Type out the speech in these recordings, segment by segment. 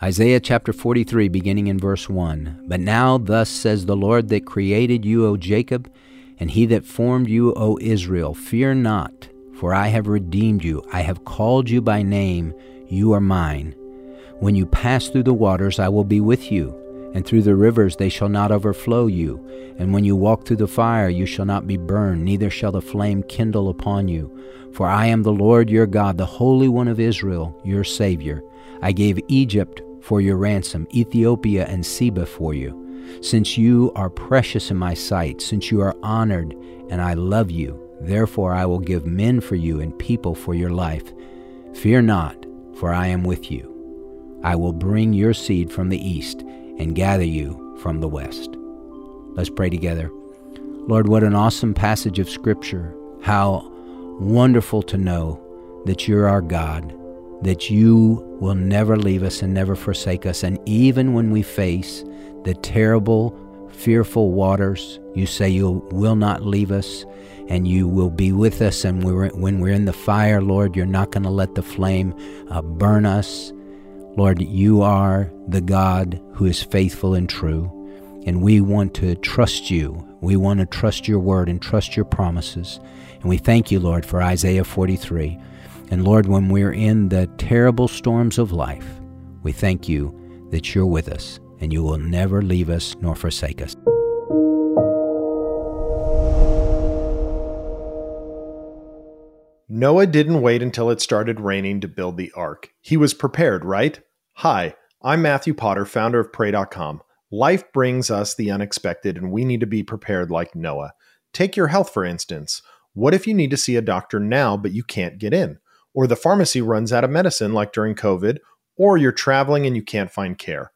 Isaiah chapter 43, beginning in verse 1. But now, thus says the Lord that created you, O Jacob, and he that formed you, O Israel, fear not, for I have redeemed you. I have called you by name. You are mine. When you pass through the waters, I will be with you, and through the rivers they shall not overflow you. And when you walk through the fire, you shall not be burned, neither shall the flame kindle upon you. For I am the Lord your God, the Holy One of Israel, your Savior. I gave Egypt for your ransom, Ethiopia and Seba for you. Since you are precious in my sight, since you are honored, and I love you, therefore I will give men for you and people for your life. Fear not, for I am with you. I will bring your seed from the east and gather you from the west. Let's pray together. Lord, what an awesome passage of Scripture. How wonderful to know that you're our God that you will never leave us and never forsake us. And even when we face the terrible, fearful waters, you say you will not leave us and you will be with us. And when we're in the fire, Lord, you're not going to let the flame uh, burn us. Lord, you are the God who is faithful and true. And we want to trust you. We want to trust your word and trust your promises. And we thank you, Lord, for Isaiah 43. And Lord, when we're in the terrible storms of life, we thank you that you're with us and you will never leave us nor forsake us. Noah didn't wait until it started raining to build the ark. He was prepared, right? Hi, I'm Matthew Potter, founder of Pray.com. Life brings us the unexpected, and we need to be prepared like Noah. Take your health, for instance. What if you need to see a doctor now, but you can't get in? Or the pharmacy runs out of medicine, like during COVID, or you're traveling and you can't find care.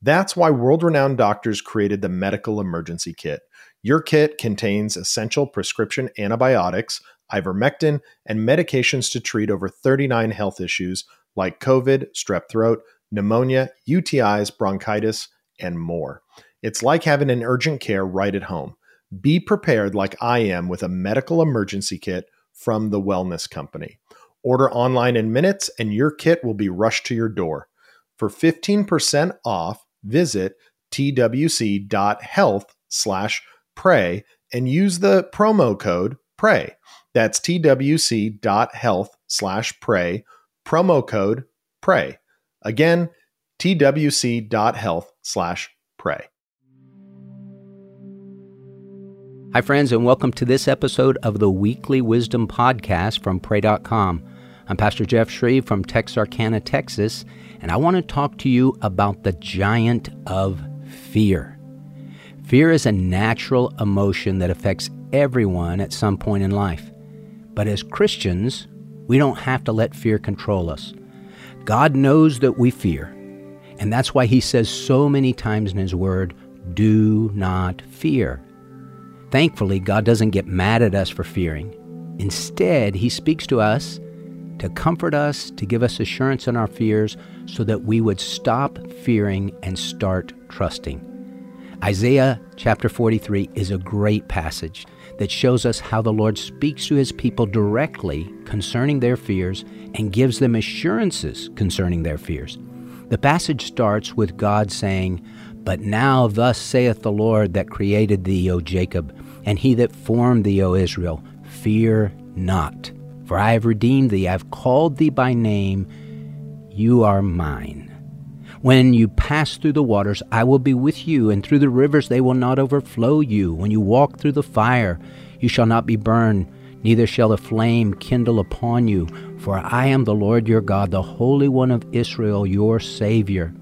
That's why world renowned doctors created the Medical Emergency Kit. Your kit contains essential prescription antibiotics, ivermectin, and medications to treat over 39 health issues like COVID, strep throat, pneumonia, UTIs, bronchitis, and more. It's like having an urgent care right at home. Be prepared like I am with a medical emergency kit from the Wellness Company. Order online in minutes and your kit will be rushed to your door. For 15% off, visit twc.health slash pray and use the promo code PRAY. That's twc.health slash pray, promo code PRAY. Again, twc.health slash pray. Hi, friends, and welcome to this episode of the Weekly Wisdom Podcast from Pray.com. I'm Pastor Jeff Schreve from Texarkana, Texas, and I want to talk to you about the giant of fear. Fear is a natural emotion that affects everyone at some point in life. But as Christians, we don't have to let fear control us. God knows that we fear, and that's why He says so many times in His Word, do not fear. Thankfully, God doesn't get mad at us for fearing. Instead, He speaks to us to comfort us, to give us assurance in our fears, so that we would stop fearing and start trusting. Isaiah chapter 43 is a great passage that shows us how the Lord speaks to his people directly concerning their fears and gives them assurances concerning their fears. The passage starts with God saying, But now thus saith the Lord that created thee, O Jacob, and he that formed thee, O Israel, fear not. For I have redeemed thee, I have called thee by name, you are mine. When you pass through the waters, I will be with you, and through the rivers they will not overflow you. When you walk through the fire, you shall not be burned, neither shall the flame kindle upon you. For I am the Lord your God, the Holy One of Israel, your Savior.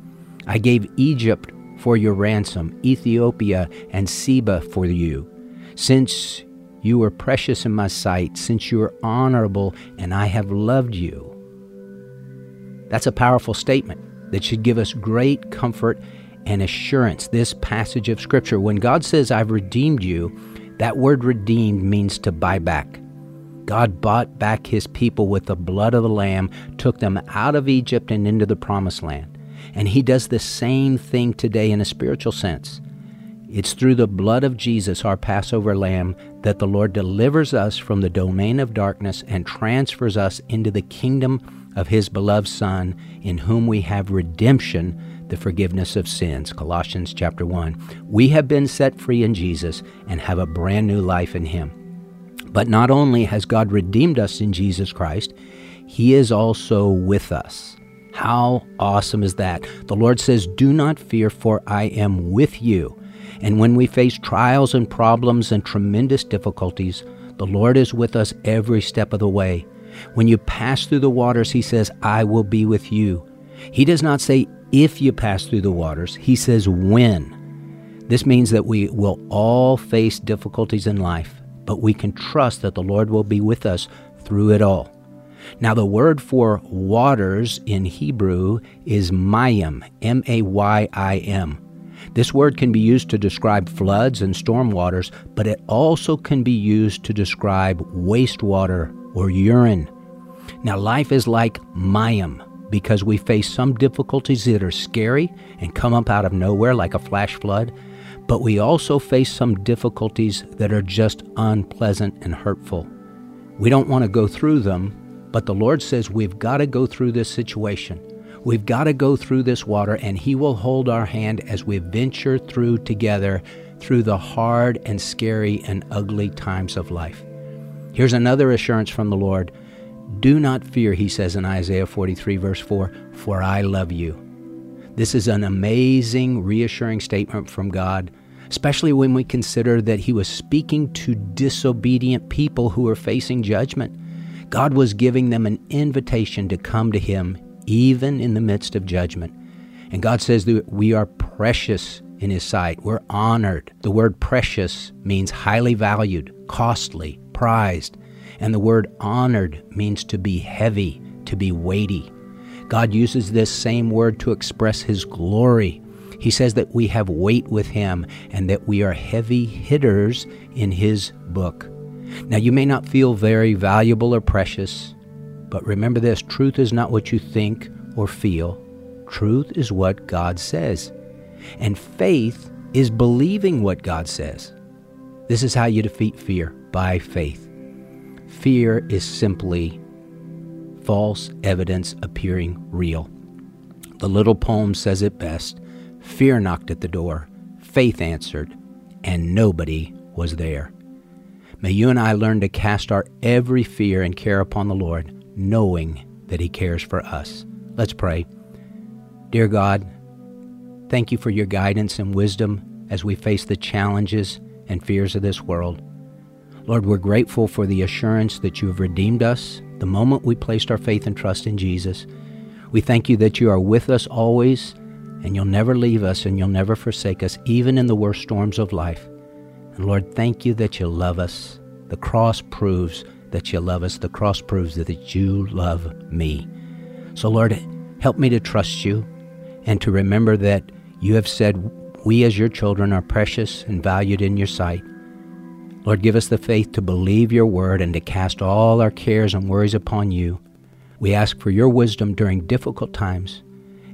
I gave Egypt for your ransom, Ethiopia and Seba for you. Since you are precious in my sight, since you are honorable, and I have loved you. That's a powerful statement that should give us great comfort and assurance. This passage of Scripture, when God says, I've redeemed you, that word redeemed means to buy back. God bought back his people with the blood of the Lamb, took them out of Egypt and into the promised land. And he does the same thing today in a spiritual sense. It's through the blood of Jesus, our Passover lamb, that the Lord delivers us from the domain of darkness and transfers us into the kingdom of his beloved Son, in whom we have redemption, the forgiveness of sins. Colossians chapter 1. We have been set free in Jesus and have a brand new life in him. But not only has God redeemed us in Jesus Christ, he is also with us. How awesome is that? The Lord says, Do not fear, for I am with you. And when we face trials and problems and tremendous difficulties, the Lord is with us every step of the way. When you pass through the waters, He says, I will be with you. He does not say, if you pass through the waters, He says, when. This means that we will all face difficulties in life, but we can trust that the Lord will be with us through it all. Now, the word for waters in Hebrew is mayim, M A Y I M. This word can be used to describe floods and storm waters, but it also can be used to describe wastewater or urine. Now, life is like mayim because we face some difficulties that are scary and come up out of nowhere like a flash flood, but we also face some difficulties that are just unpleasant and hurtful. We don't want to go through them, but the Lord says we've got to go through this situation. We've got to go through this water, and He will hold our hand as we venture through together through the hard and scary and ugly times of life. Here's another assurance from the Lord Do not fear, He says in Isaiah 43, verse 4, for I love you. This is an amazing, reassuring statement from God, especially when we consider that He was speaking to disobedient people who were facing judgment. God was giving them an invitation to come to Him even in the midst of judgment. And God says that we are precious in His sight. We're honored. The word precious means highly valued, costly, prized. And the word honored means to be heavy, to be weighty. God uses this same word to express His glory. He says that we have weight with Him and that we are heavy hitters in His book. Now, you may not feel very valuable or precious, but remember this truth is not what you think or feel, truth is what God says. And faith is believing what God says. This is how you defeat fear by faith. Fear is simply false evidence appearing real. The little poem says it best Fear knocked at the door, faith answered, and nobody was there. May you and I learn to cast our every fear and care upon the Lord knowing that He cares for us. Let's pray. Dear God, thank you for your guidance and wisdom as we face the challenges and fears of this world. Lord, we're grateful for the assurance that you have redeemed us the moment we placed our faith and trust in Jesus. We thank you that you are with us always, and you'll never leave us and you'll never forsake us, even in the worst storms of life. And Lord, thank you that you love us. The cross proves that you love us. The cross proves that you love me. So, Lord, help me to trust you and to remember that you have said we as your children are precious and valued in your sight. Lord, give us the faith to believe your word and to cast all our cares and worries upon you. We ask for your wisdom during difficult times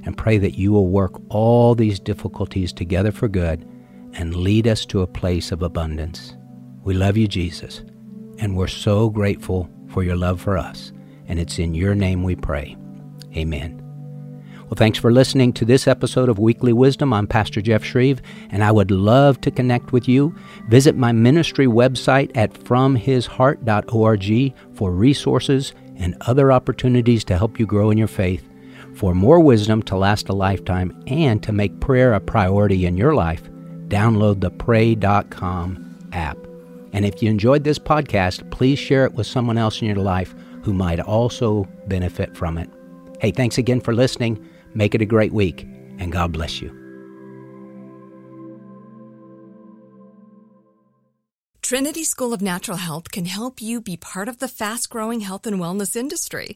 and pray that you will work all these difficulties together for good and lead us to a place of abundance. We love you, Jesus. And we're so grateful for your love for us. And it's in your name we pray. Amen. Well, thanks for listening to this episode of Weekly Wisdom. I'm Pastor Jeff Schreve, and I would love to connect with you. Visit my ministry website at fromhisheart.org for resources and other opportunities to help you grow in your faith. For more wisdom to last a lifetime and to make prayer a priority in your life, download the pray.com app. And if you enjoyed this podcast, please share it with someone else in your life who might also benefit from it. Hey, thanks again for listening. Make it a great week, and God bless you. Trinity School of Natural Health can help you be part of the fast growing health and wellness industry.